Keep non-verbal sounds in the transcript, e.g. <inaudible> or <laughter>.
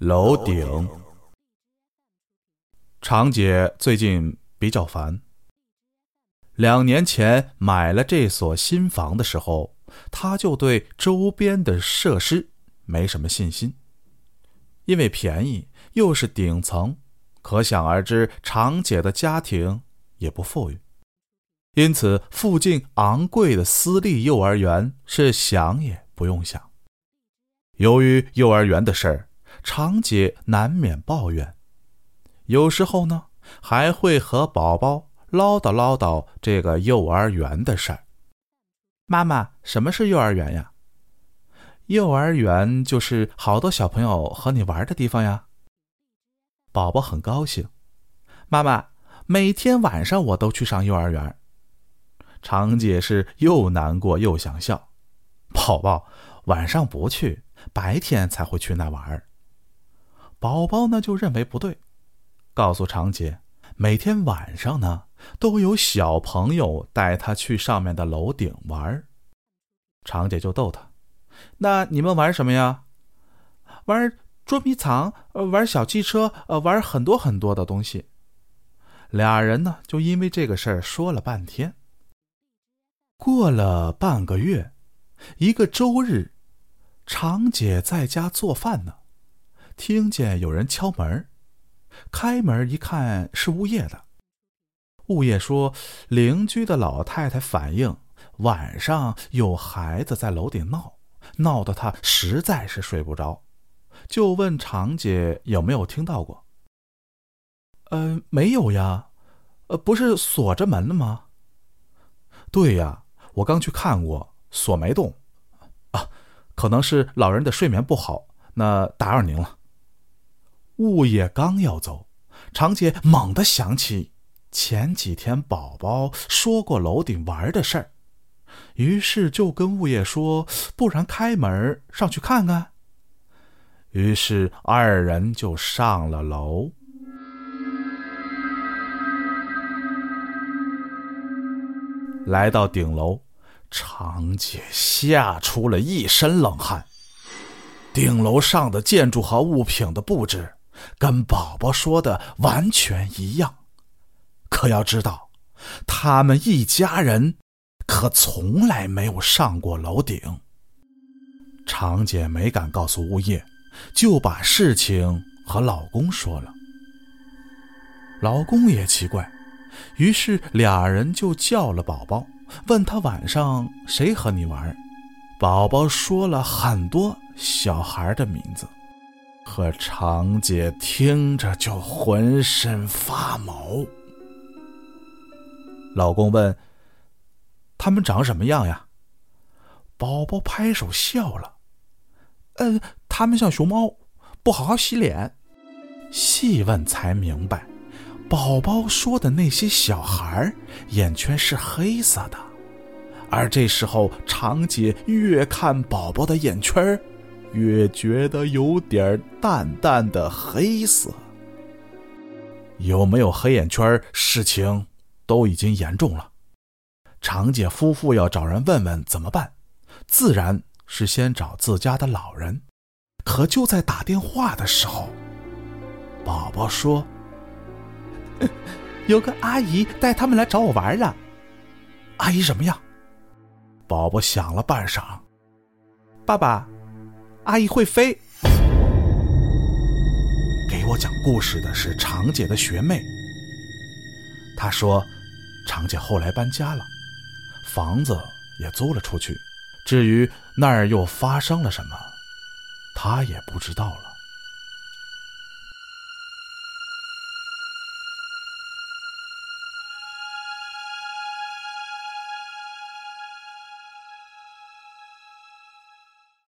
楼顶。常姐最近比较烦。两年前买了这所新房的时候，她就对周边的设施没什么信心，因为便宜又是顶层，可想而知，常姐的家庭也不富裕，因此附近昂贵的私立幼儿园是想也不用想。由于幼儿园的事儿，常姐难免抱怨。有时候呢，还会和宝宝唠叨唠叨这个幼儿园的事儿。妈妈，什么是幼儿园呀？幼儿园就是好多小朋友和你玩的地方呀。宝宝很高兴。妈妈，每天晚上我都去上幼儿园。常姐是又难过又想笑。宝宝，晚上不去，白天才会去那玩儿。宝宝呢就认为不对。告诉常姐，每天晚上呢都有小朋友带他去上面的楼顶玩。常姐就逗他：“那你们玩什么呀？玩捉迷藏，玩小汽车，呃，玩很多很多的东西。”俩人呢就因为这个事儿说了半天。过了半个月，一个周日，常姐在家做饭呢，听见有人敲门。开门一看是物业的，物业说邻居的老太太反映晚上有孩子在楼顶闹，闹得她实在是睡不着，就问常姐有没有听到过。呃，没有呀，呃，不是锁着门了吗？对呀，我刚去看过，锁没动。啊，可能是老人的睡眠不好，那打扰您了。物业刚要走，常姐猛地想起前几天宝宝说过楼顶玩的事儿，于是就跟物业说：“不然开门上去看看。”于是二人就上了楼。来到顶楼，常姐吓出了一身冷汗。顶楼上的建筑和物品的布置。跟宝宝说的完全一样，可要知道，他们一家人可从来没有上过楼顶。常姐没敢告诉物业，就把事情和老公说了。老公也奇怪，于是俩人就叫了宝宝，问他晚上谁和你玩。宝宝说了很多小孩的名字。可常姐听着就浑身发毛。老公问：“他们长什么样呀？”宝宝拍手笑了：“嗯，他们像熊猫，不好好洗脸。”细问才明白，宝宝说的那些小孩眼圈是黑色的，而这时候常姐越看宝宝的眼圈儿越觉得有点淡淡的黑色。有没有黑眼圈？事情都已经严重了。常姐夫妇要找人问问怎么办，自然是先找自家的老人。可就在打电话的时候，宝宝说：“ <laughs> 有个阿姨带他们来找我玩了。”阿姨什么样？宝宝想了半晌，爸爸。阿姨会飞。给我讲故事的是长姐的学妹。她说，长姐后来搬家了，房子也租了出去。至于那儿又发生了什么，她也不知道了。